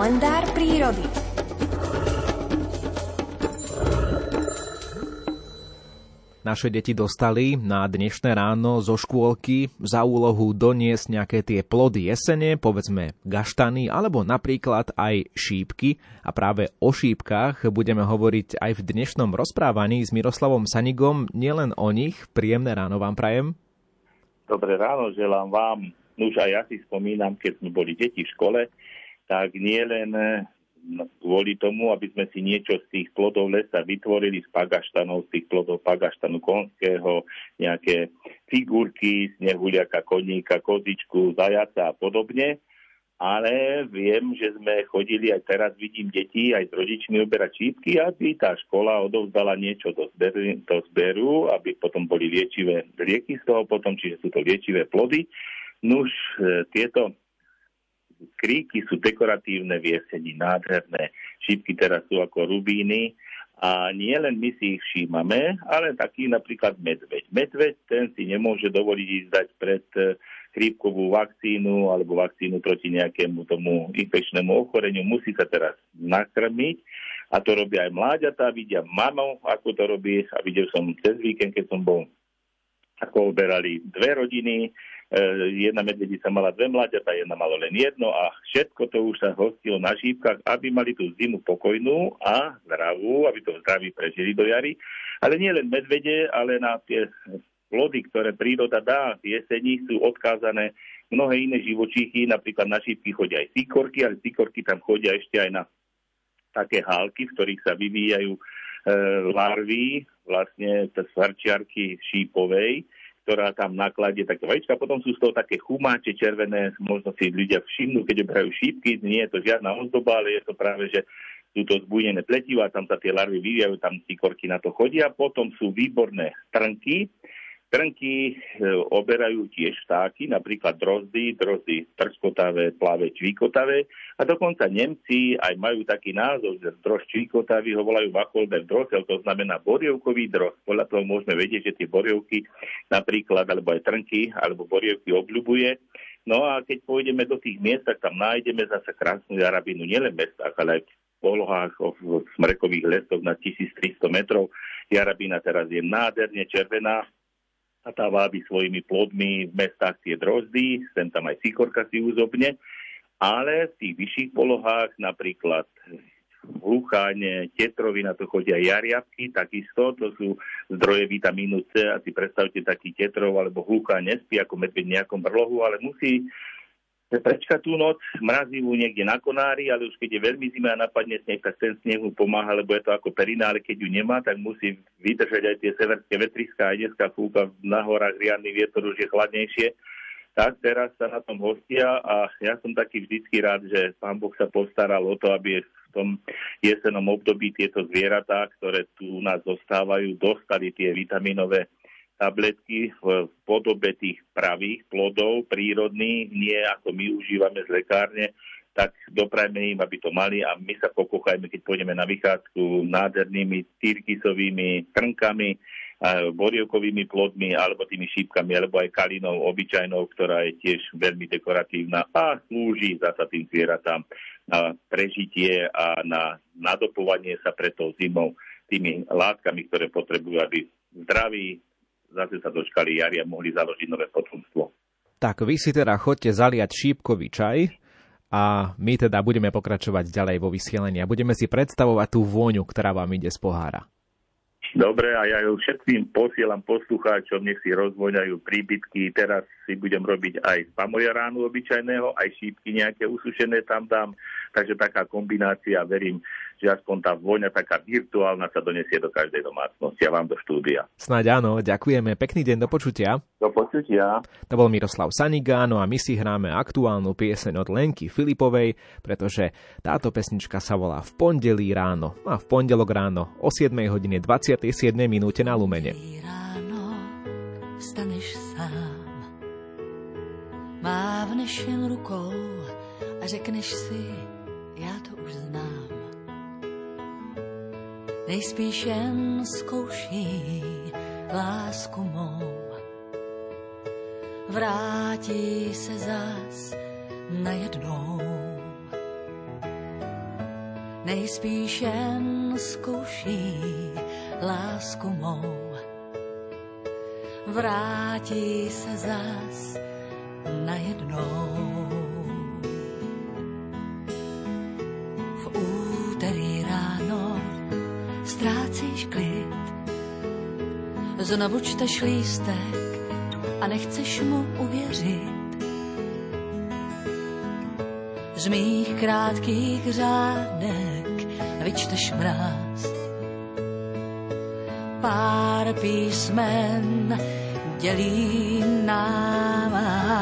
Kalendár prírody. Naše deti dostali na dnešné ráno zo škôlky za úlohu doniesť nejaké tie plody jesene, povedzme gaštany, alebo napríklad aj šípky. A práve o šípkach budeme hovoriť aj v dnešnom rozprávaní s Miroslavom Sanigom. Nielen o nich, príjemné ráno vám prajem. Dobré ráno, želám vám. Už aj ja si spomínam, keď sme boli deti v škole, tak nie len kvôli tomu, aby sme si niečo z tých plodov lesa vytvorili z pagaštanov, z tých plodov pagaštanu konského, nejaké figurky, snehuliaka, koníka, kozičku, zajaca a podobne. Ale viem, že sme chodili, aj teraz vidím deti, aj s rodičmi uberať čípky, aby tá škola odovzdala niečo do zberu, do zberu, aby potom boli liečivé lieky z toho potom, čiže sú to liečivé plody. Nuž, e, tieto kríky sú dekoratívne v jeseni, nádherné. Šípky teraz sú ako rubíny a nie len my si ich všímame, ale taký napríklad medveď. Medveď ten si nemôže dovoliť ísť dať pred eh, chrípkovú vakcínu alebo vakcínu proti nejakému tomu infekčnému ochoreniu. Musí sa teraz nakrmiť a to robia aj mláďatá, vidia mamou, ako to robí a videl som cez víkend, keď som bol ako oberali dve rodiny, jedna medvedica mala dve mláďata, jedna malo len jedno a všetko to už sa hostilo na šípkach, aby mali tú zimu pokojnú a zdravú, aby to zdraví prežili do jary. Ale nie len medvede, ale na tie plody, ktoré príroda dá v jesení, sú odkázané mnohé iné živočíchy, napríklad na šípky chodia aj síkorky, ale síkorky tam chodia ešte aj na také hálky, v ktorých sa vyvíjajú e, larvy, vlastne svarčiarky šípovej, ktorá tam nakladie také vajíčka. Potom sú z toho také chumáče červené, možno si ľudia všimnú, keď obrajú šípky. Nie je to žiadna ozdoba, ale je to práve, že sú to zbúdené pletiva, tam sa tie larvy vyvíjajú, tam korky na to chodia. Potom sú výborné trnky, Trnky e, oberajú tiež vtáky, napríklad drozdy, drozdy trskotavé, plave, čvíkotavé. A dokonca Nemci aj majú taký názov, že drož čvíkotavý ho volajú Wacholder drosel, to znamená borievkový droz. Podľa toho môžeme vedieť, že tie borievky napríklad, alebo aj trnky, alebo borievky obľubuje. No a keď pôjdeme do tých miest, tak tam nájdeme zase krásnu jarabinu, nielen v mestách, ale aj v polohách, v smrekových lesoch na 1300 metrov. Jarabina teraz je nádherne červená, a tá vábi svojimi plodmi v mestách tie drozdy, sem tam aj sikorka si uzobne, ale v tých vyšších polohách, napríklad v Lucháne, Tetrovi, na to chodia jariavky, takisto, to sú zdroje vitamínu C. A si predstavte taký Tetrov alebo Hluchá nespí ako medveď v nejakom brlohu, ale musí prečka tú noc mrazivú niekde na konári, ale už keď je veľmi zima a napadne sneh, tak ten sneh mu pomáha, lebo je to ako perina, ale keď ju nemá, tak musí vydržať aj tie severské vetriská, aj dneska fúka na horách riadny vietor, už je chladnejšie. Tak teraz sa na tom hostia a ja som taký vždycky rád, že pán Boh sa postaral o to, aby v tom jesenom období tieto zvieratá, ktoré tu u nás zostávajú, dostali tie vitaminové tabletky v podobe tých pravých plodov, prírodných, nie ako my užívame z lekárne, tak doprajme im, aby to mali a my sa pokochajme, keď pôjdeme na vychádzku nádhernými tyrkisovými trnkami, borievkovými plodmi alebo tými šípkami, alebo aj kalinou obyčajnou, ktorá je tiež veľmi dekoratívna a slúži zasa tým zvieratám na prežitie a na nadopovanie sa pred tou zimou tými látkami, ktoré potrebujú, aby zdraví, zase sa dočkali jari a mohli založiť nové potomstvo. Tak vy si teda chodte zaliať šípkový čaj a my teda budeme pokračovať ďalej vo vysielení a budeme si predstavovať tú vôňu, ktorá vám ide z pohára. Dobre, a ja ju všetkým posielam poslucháčom, nech si rozvoňajú príbytky. Teraz si budem robiť aj pamojaránu obyčajného, aj šípky nejaké usušené tam dám. Takže taká kombinácia, verím, že aspoň tá vôňa taká virtuálna sa donesie do každej domácnosti a vám do štúdia. Snáď áno, ďakujeme. Pekný deň, do počutia. Do počutia. To bol Miroslav Sanigáno a my si hráme aktuálnu pieseň od Lenky Filipovej, pretože táto pesnička sa volá V pondelí ráno a v pondelok ráno o 7 hodine 27 minúte na Lumene. Ráno staneš sám, mávneš jen rukou a řekneš si, nejspíš jen zkouší lásku mou. Vrátí se zas najednou. nejspíš jen zkuší lásku mou. Vrátí se zas najednou. V úterý ztrácíš klid, znovu čteš lístek a nechceš mu uvěřit. Z mých krátkých řádek vyčteš mráz. Pár písmen dělí nás.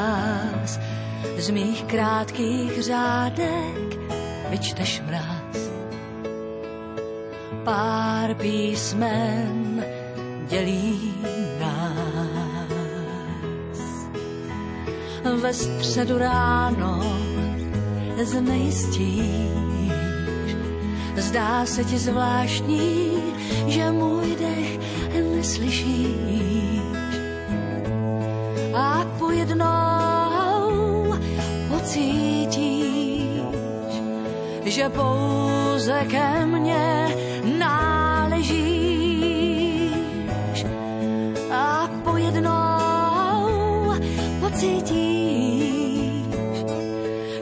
Z mých krátkých řádek vyčteš mráz. Pár písmen dělí ve středu ráno znejistíš. Zdá se ti zvláštní, že můj dech neslyšíš. A pojednou pocítíš, že pouze ke mně náležíš. A pojednou pocítíš,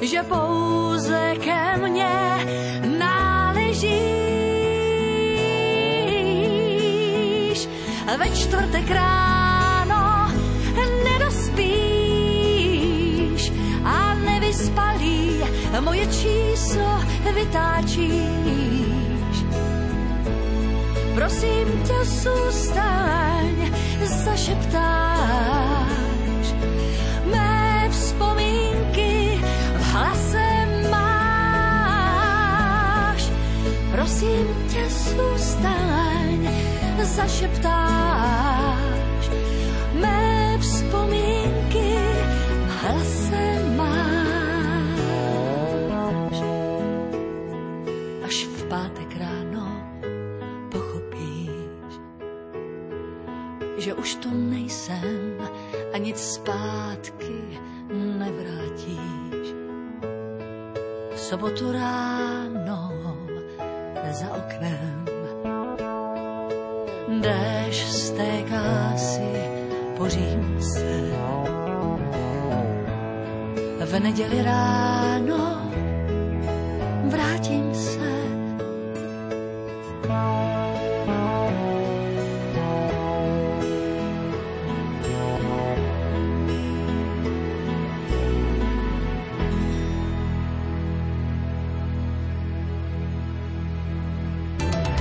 že pouze ke mně náležíš. Ve čtvrtek moje číslo vytáčíš. Prosím tě, zůstaň, zašeptáš. Prosím tě, zůstaň, zašeptáš. Mé že už to nejsem a nic zpátky nevrátíš. V sobotu ráno za oknem. Déš stéká si po římce. V neděli ráno vrátím se